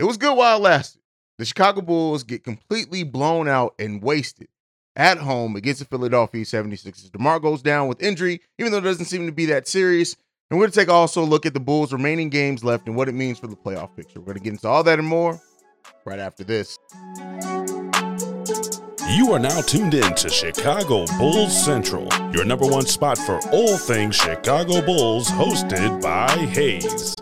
it was good while it lasted. The Chicago Bulls get completely blown out and wasted at home against the Philadelphia 76ers. DeMar goes down with injury, even though it doesn't seem to be that serious. And we're going to take also a look at the Bulls' remaining games left and what it means for the playoff picture. We're going to get into all that and more right after this. You are now tuned in to Chicago Bulls Central, your number one spot for all things Chicago Bulls, hosted by Haize.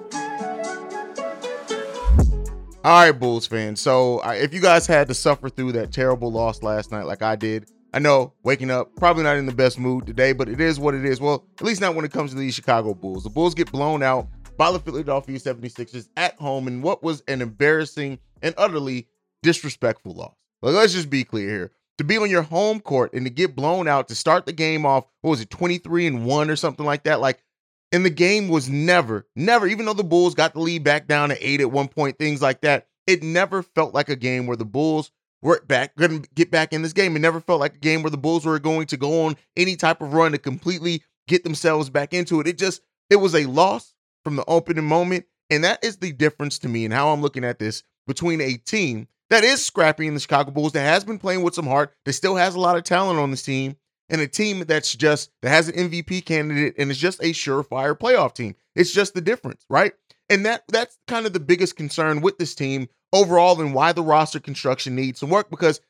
All right, Bulls fans. So, if you guys had to suffer through that terrible loss last night, like I did, I know waking up probably not in the best mood today, but it is what it is. Well, at least not when it comes to these Chicago Bulls. The Bulls get blown out by the Philadelphia 76ers at home in what was an embarrassing and utterly disrespectful loss. Like, let's just be clear here. To be on your home court and to get blown out to start the game off, what was it, 23 and 1 or something like that? Like, and the game was never, never, even though the Bulls got the lead back down to eight at one point, things like that, it never felt like a game where the Bulls were back, going to get back in this game. It never felt like a game where the Bulls were going to go on any type of run to completely get themselves back into it. It just, it was a loss from the opening moment. And that is the difference to me and how I'm looking at this between a team that is scrappy in the Chicago Bulls, that has been playing with some heart, that still has a lot of talent on this team, and a team that's just that has an MVP candidate and is just a surefire playoff team. It's just the difference, right? And that that's kind of the biggest concern with this team overall and why the roster construction needs some work because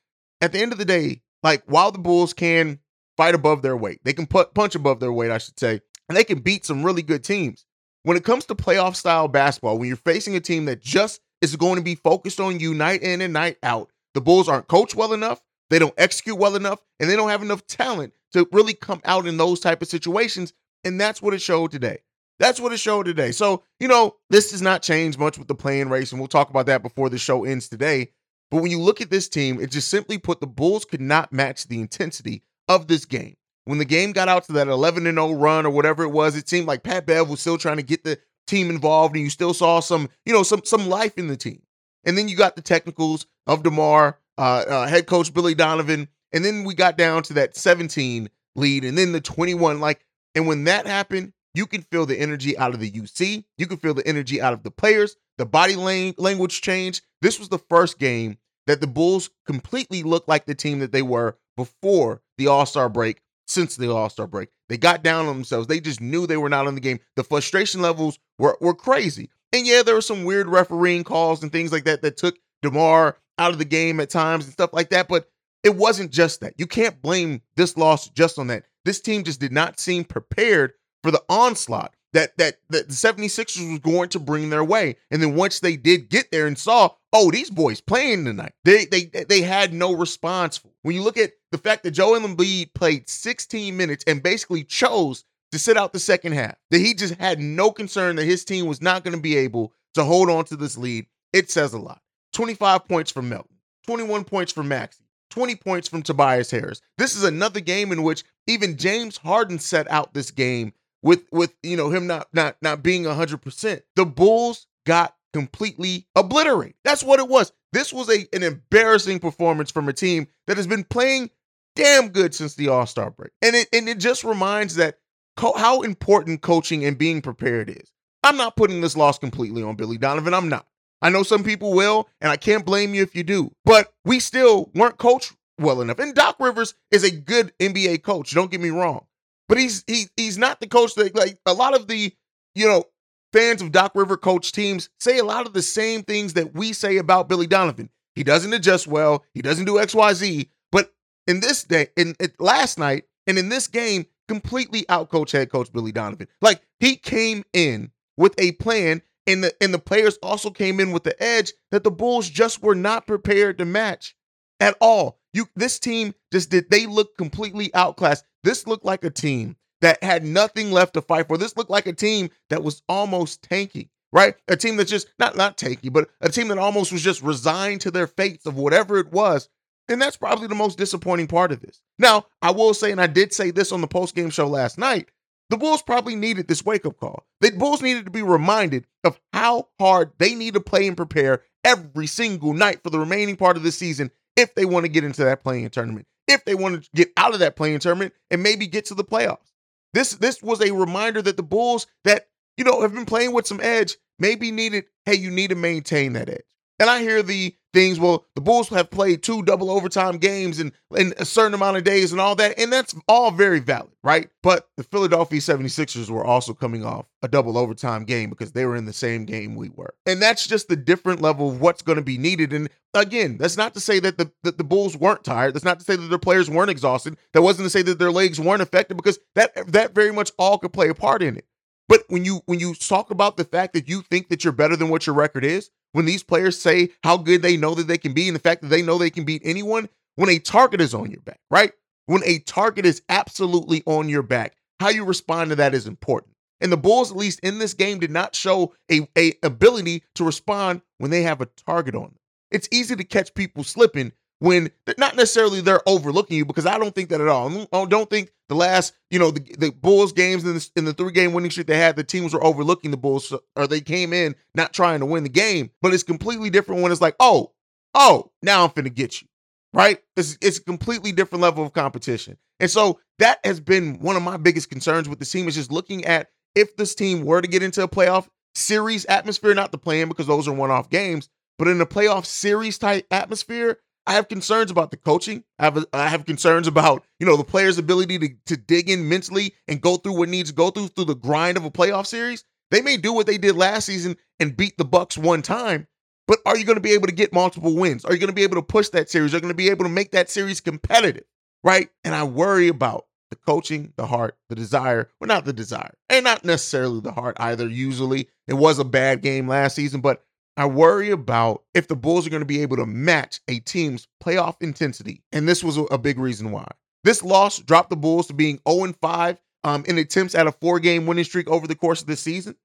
at the end of the day, like while the Bulls can fight above their weight, they can put punch above their weight, I should say, and they can beat some really good teams. When it comes to playoff style basketball, when you're facing a team that just is going to be focused on you night in and night out, the Bulls aren't coached well enough. They don't execute well enough, and they don't have enough talent to really come out in those type of situations. And that's what it showed today. That's what it showed today. So, you know, this does not change much with the play-in race, and we'll talk about that before the show ends today. But when you look at this team, it just simply put the Bulls could not match the intensity of this game. When the game got out to that 11 0 run or whatever it was, it seemed like Pat Bev was still trying to get the team involved, and you still saw some, you know, some some life in the team. And then you got the technicals of DeMar, Uh, uh, head coach Billy Donovan, and then we got down to that 17 lead, and then the 21. Like, and when that happened, you can feel the energy out of the UC. You can feel the energy out of the players. The body language change. This was the first game that the Bulls completely looked like the team that they were before the All Star break. Since the All Star break, they got down on themselves. They just knew they were not in the game. The frustration levels were were crazy. And yeah, there were some weird refereeing calls and things like that that took DeMar out of the game at times and stuff like that. But it wasn't just that. You can't blame this loss just on that. This team just did not seem prepared for the onslaught that that, that the 76ers was going to bring their way. And then once they did get there and saw, oh, these boys playing tonight, they they they had no response. When you look at the fact that Joel Embiid played 16 minutes and basically chose to sit out the second half, that he just had no concern that his team was not going to be able to hold on to this lead, it says a lot. 25 points from Melton, 21 points from Maxey, 20 points from Tobias Harris. This is another game in which even James Harden set out this game with with you know him not not not being 100%. The Bulls got completely obliterated. That's what it was. This was a an embarrassing performance from a team that has been playing damn good since the All-Star break. And it and it just reminds that co- how important coaching and being prepared is. I'm not putting this loss completely on Billy Donovan. I'm not. I know some people will, and I can't blame you if you do. But we still weren't coached well enough. And Doc Rivers is a good NBA coach. Don't get me wrong, but he's he he's not the coach that like a lot of the you know fans of Doc River coach teams say a lot of the same things that we say about Billy Donovan. He doesn't adjust well. He doesn't do X Y Z. But in this day, in, in last night, and in this game, completely outcoach head coach Billy Donovan. Like he came in with a plan and the and the players also came in with the edge that the Bulls just were not prepared to match at all. You this team just did they look completely outclassed. This looked like a team that had nothing left to fight for. This looked like a team that was almost tanky, right? A team that's just not not tanky, but a team that almost was just resigned to their fates of whatever it was. And that's probably the most disappointing part of this. Now, I will say, and I did say this on the post game show last night, the Bulls probably needed this wake up call. The Bulls needed to be reminded of how hard they need to play and prepare every single night for the remaining part of the season if they want to get into that play-in tournament, if they want to get out of that play-in tournament and maybe get to the playoffs. This this was a reminder that the Bulls that you know have been playing with some edge maybe needed. Hey, you need to maintain that edge. And I hear the things, well, the Bulls have played two double overtime games in, in a certain amount of days and all that. And that's all very valid, right? But the Philadelphia 76ers were also coming off a double overtime game because they were in the same game we were. And that's just the different level of what's going to be needed. And again, that's not to say that the, that the Bulls weren't tired. That's not to say that their players weren't exhausted. That wasn't to say that their legs weren't affected because that that very much all could play a part in it. But when you when you talk about the fact that you think that you're better than what your record is, when these players say how good they know that they can be and the fact that they know they can beat anyone, when a target is on your back, right? When a target is absolutely on your back, how you respond to that is important. And the Bulls, at least in this game, did not show a, a ability to respond when they have a target on them. It's easy to catch people slipping when not necessarily they're overlooking you because I don't think that at all. I don't think the last, you know, the, the Bulls games in the, in the three game winning streak they had, the teams were overlooking the Bulls or they came in not trying to win the game. But it's completely different when it's like, oh, oh, now I'm finna get you, right? It's, it's a completely different level of competition. And so that has been one of my biggest concerns with the team is just looking at if this team were to get into a playoff series atmosphere, not the play in because those are one off games, but in a playoff series type atmosphere, I have concerns about the coaching. I have I have concerns about you know the players' ability to to dig in mentally and go through what needs to go through through the grind of a playoff series. They may do what they did last season and beat the Bucks one time, but are you going to be able to get multiple wins? Are you going to be able to push that series? Are you going to be able to make that series competitive? Right? And I worry about the coaching, the heart, the desire. Well, not the desire, and not necessarily the heart either. Usually, it was a bad game last season, but I worry about if the Bulls are going to be able to match a team's playoff intensity. And this was a big reason why. This loss dropped the Bulls to being 0 5 um, in attempts at a four game winning streak over the course of the season.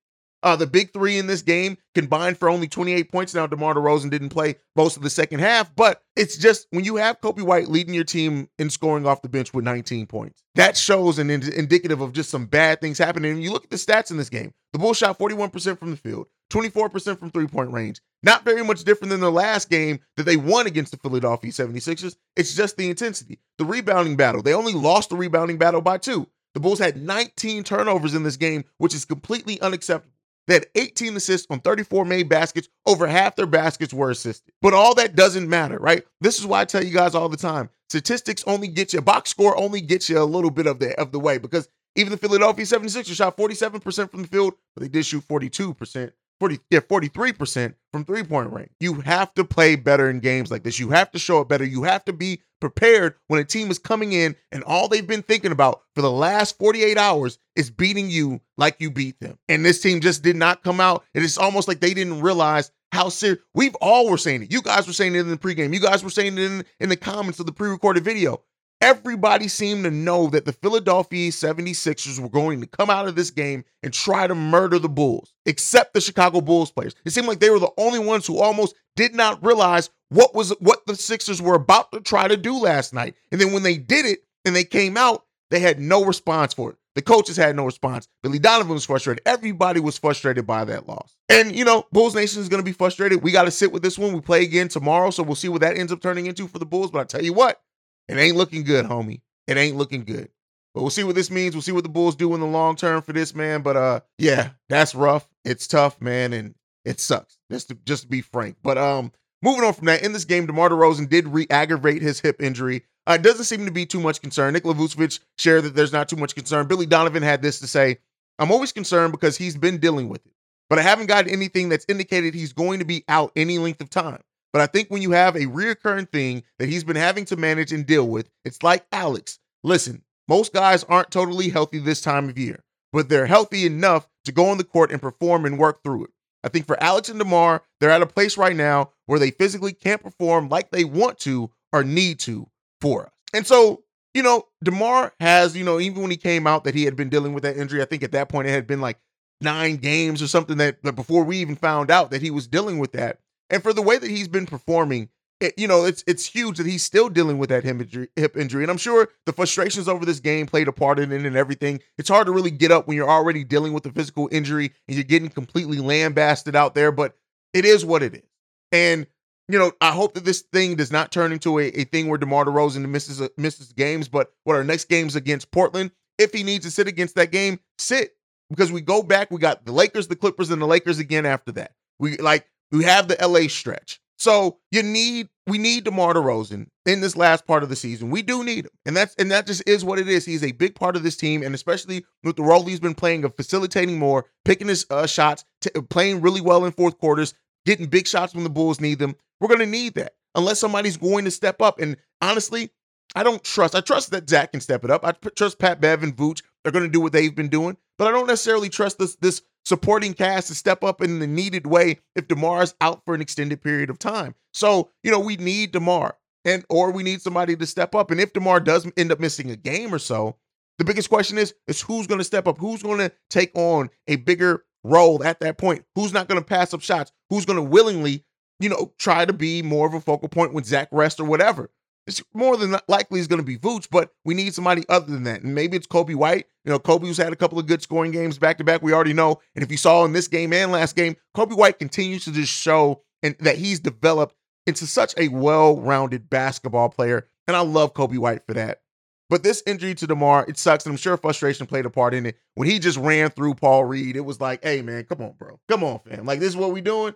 Uh, the big three in this game combined for only 28 points. Now, DeMar DeRozan didn't play most of the second half, but it's just when you have Coby White leading your team in scoring off the bench with 19 points, that shows an ind- indicative of just some bad things happening. And you look at the stats in this game the Bulls shot 41% from the field, 24% from three point range. Not very much different than the last game that they won against the Philadelphia 76ers. It's just the intensity. The rebounding battle, they only lost the rebounding battle by two. The Bulls had 19 turnovers in this game, which is completely unacceptable. They had 18 assists on 34 made baskets. Over half their baskets were assisted. But all that doesn't matter, right? This is why I tell you guys all the time. Statistics only get you, box score only gets you a little bit of the of the way because even the Philadelphia 76ers shot 47% from the field, but they did shoot 42%. 40, yeah, 43% from three point range. You have to play better in games like this. You have to show it better. You have to be prepared when a team is coming in and all they've been thinking about for the last 48 hours is beating you like you beat them. And this team just did not come out. And it's almost like they didn't realize how serious. We've all were saying it. You guys were saying it in the pregame. You guys were saying it in, in the comments of the pre recorded video everybody seemed to know that the Philadelphia 76ers were going to come out of this game and try to murder the Bulls, except the Chicago Bulls players. It seemed like they were the only ones who almost did not realize what was what the Sixers were about to try to do last night. And then when they did it and they came out, they had no response for it. The coaches had no response. Billy Donovan was frustrated. Everybody was frustrated by that loss. And, you know, Bulls Nation is going to be frustrated. We got to sit with this one. We play again tomorrow, so we'll see what that ends up turning into for the Bulls. But I tell you what, it ain't looking good, homie. It ain't looking good. But we'll see what this means. We'll see what the Bulls do in the long term for this man. But uh, yeah, that's rough. It's tough, man, and it sucks. Just to just to be frank. But um, moving on from that, in this game, DeMar DeRozan did re-aggravate his hip injury. Uh, it doesn't seem to be too much concern. Nikola Vucevic shared that there's not too much concern. Billy Donovan had this to say: "I'm always concerned because he's been dealing with it, but I haven't got anything that's indicated he's going to be out any length of time. But I think when you have a reoccurring thing that he's been having to manage and deal with, it's like Alex. Listen, most guys aren't totally healthy this time of year, but they're healthy enough to go on the court and perform and work through it. I think for Alex and DeMar, they're at a place right now where they physically can't perform like they want to or need to for us. And so, you know, DeMar has, you know, even when he came out that he had been dealing with that injury, I think at that point it had been like nine games or something that, that before we even found out that he was dealing with that. And for the way that he's been performing, it, you know, it's it's huge that he's still dealing with that hip injury, hip injury. And I'm sure the frustrations over this game played a part in it and everything. It's hard to really get up when you're already dealing with a physical injury and you're getting completely lambasted out there, but it is what it is. And you know, I hope that this thing does not turn into a, a thing where DeMar DeRozan misses misses games. But what our next games against Portland, if he needs to sit against that game, sit because we go back. We got the Lakers, the Clippers, and the Lakers again after that. We like we have the LA stretch. So you need we need DeMar DeRozan in this last part of the season. We do need him. And that's and that just is what it is. He's a big part of this team. And especially with the role he's been playing of facilitating more, picking his uh, shots, t- playing really well in fourth quarters, getting big shots when the Bulls need them. We're gonna need that. Unless somebody's going to step up. And honestly, I don't trust. I trust that Zach can step it up. I trust Pat Bev and Vooch. They're going to do what they've been doing, but I don't necessarily trust this this supporting cast to step up in the needed way if Demar's out for an extended period of time. So you know we need Demar, and or we need somebody to step up. And if Demar does end up missing a game or so, the biggest question is is who's going to step up? Who's going to take on a bigger role at that point? Who's not going to pass up shots? Who's going to willingly, you know, try to be more of a focal point with Zach Rest or whatever? It's more than likely is going to be Vooch, but we need somebody other than that. And maybe it's Coby White. You know, Coby's had a couple of good scoring games back to back. We already know. And if you saw in this game and last game, Coby White continues to just show and that he's developed into such a well-rounded basketball player. And I love Coby White for that. But this injury to DeMar, it sucks. And I'm sure frustration played a part in it. When he just ran through Paul Reed, it was like, hey man, come on, bro. Come on, fam. Like, this is what we doing?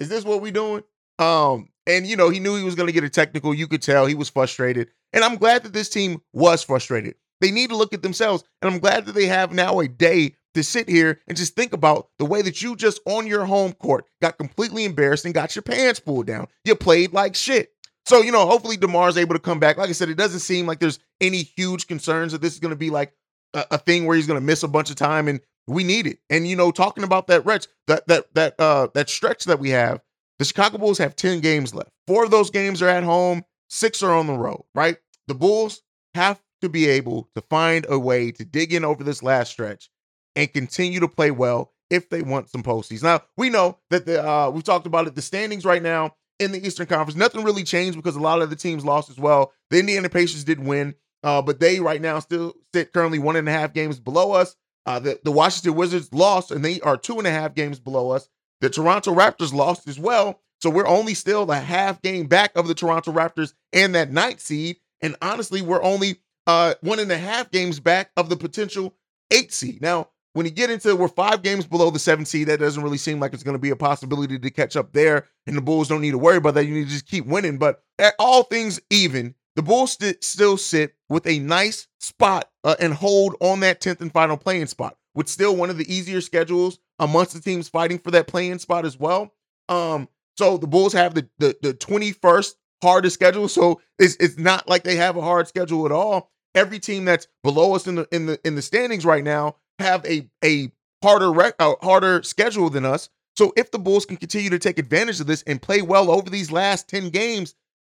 Is this what we doing? Um, and you know, he knew he was going to get a technical. You could tell he was frustrated. And I'm glad that this team was frustrated. They need to look at themselves. And I'm glad that they have now a day to sit here and just think about the way that you just on your home court got completely embarrassed and got your pants pulled down. You played like shit. So, you know, hopefully DeMar's able to come back. Like I said, it doesn't seem like there's any huge concerns that this is going to be like a, a thing where he's going to miss a bunch of time and we need it. And you know, talking about that stretch, that that that uh that stretch that we have, the Chicago Bulls have 10 games left. Four of those games are at home, six are on the road, right? The Bulls have to be able to find a way to dig in over this last stretch and continue to play well if they want some postseason. Now, we know that the uh we've talked about it, the standings right now in the Eastern Conference, nothing really changed because a lot of the teams lost as well. The Indiana Pacers did win, uh, but they right now still sit currently one and a half games below us. Uh, the, the Washington Wizards lost, and they are two and a half games below us. The Toronto Raptors lost as well. So we're only still a half game back of the Toronto Raptors and that ninth seed. And honestly, we're only uh, one and a half games back of the potential eight seed. Now, when you get into we're five games below the seven seed, that doesn't really seem like it's going to be a possibility to catch up there. And the Bulls don't need to worry about that. You need to just keep winning. But at all things even, the Bulls st- still sit with a nice spot uh, and hold on that 10th and final play-in spot, with still one of the easier schedules amongst the teams fighting for that play-in spot as well. Um, so the Bulls have the the, the 21st hardest schedule. So it's it's not like they have a hard schedule at all. Every team that's below us in the in the in the standings right now have a a harder rec- uh, harder schedule than us. So if the Bulls can continue to take advantage of this and play well over these last 10 games,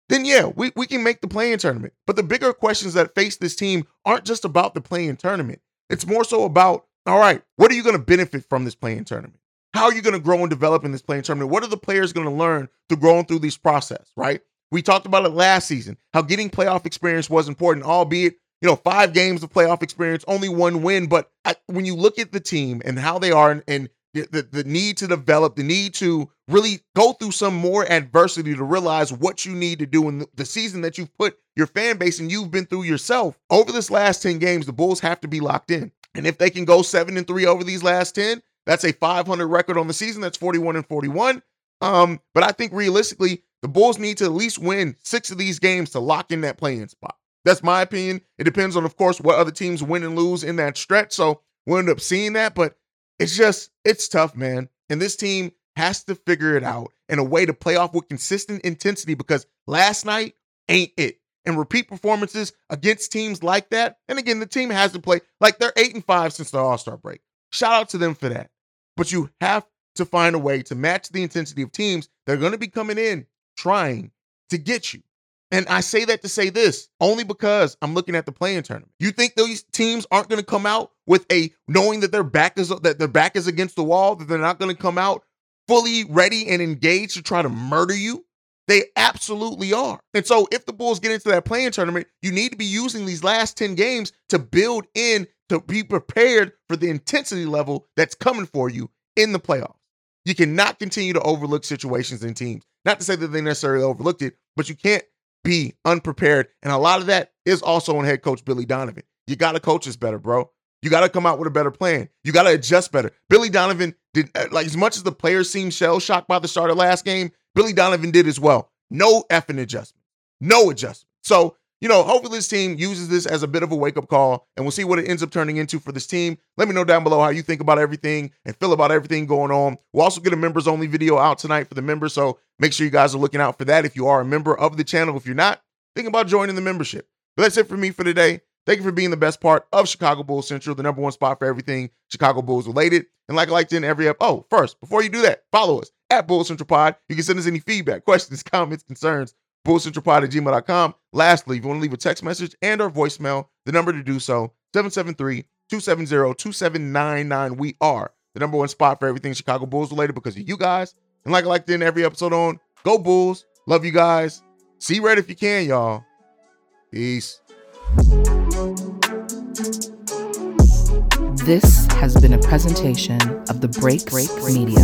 then yeah, we, we can make the play-in tournament. But the bigger questions that face this team aren't just about the play-in tournament. It's more so about, all right, what are you going to benefit from this play-in tournament? How are you going to grow and develop in this play-in tournament? What are the players going to learn through growing through this process, right? We talked about it last season, how getting playoff experience was important, albeit, you know, five games of playoff experience, only one win. But I, when you look at the team and how they are and, and the, the need to develop, the need to really go through some more adversity to realize what you need to do in the, the season that you've put your fan base and you've been through yourself. Over this last 10 games, the Bulls have to be locked in. And if they can go seven and three over these last 10, that's a 500 record on the season. That's 41 and 41. Um, but I think realistically, the Bulls need to at least win six of these games to lock in that play-in spot. That's my opinion. It depends on, of course, what other teams win and lose in that stretch. So we'll end up seeing that. But it's just, it's tough, man. And this team has to figure it out in a way to play off with consistent intensity because last night ain't it. And repeat performances against teams like that. And again, the team has to play like they're eight and five since the All Star break. Shout out to them for that. But you have to find a way to match the intensity of teams that are going to be coming in trying to get you. And I say that to say this only because I'm looking at the play-in tournament. You think those teams aren't going to come out with a knowing that their back is that their back is against the wall, that they're not going to come out fully ready and engaged to try to murder you? They absolutely are. And so if the Bulls get into that play-in tournament, you need to be using these last 10 games to build in to be prepared for the intensity level that's coming for you in the playoffs. You cannot continue to overlook situations and teams. Not to say that they necessarily overlooked it, but you can't be unprepared. And a lot of that is also on head coach Billy Donovan. You got to coach us better, bro. You got to come out with a better plan. You got to adjust better. Billy Donovan did uh, like as much as the players seemed shell shocked by the start of last game. Billy Donovan did as well. No effing adjustment. No adjustment. So, you know, hopefully this team uses this as a bit of a wake up call and we'll see what it ends up turning into for this team. Let me know down below how you think about everything and feel about everything going on. We'll also get a members only video out tonight for the members. So make sure you guys are looking out for that if you are a member of the channel. If you're not, think about joining the membership. But that's it for me for today. Thank you for being the best part of Chicago Bulls Central, the number one spot for everything Chicago Bulls related. And like I liked in every up. Oh, first, before you do that, follow us at Bulls Central Pod. You can send us any feedback, questions, comments, concerns, bullcentralpod at gmail.com. Lastly, if you want to leave a text message and or voicemail, the number to do so, 773-270-2799. We are the number one spot for everything Chicago Bulls related because of you guys. And like I liked in every episode on, go Bulls. Love you guys. See red if you can, y'all. Peace. This has been a presentation of the Break Break Media.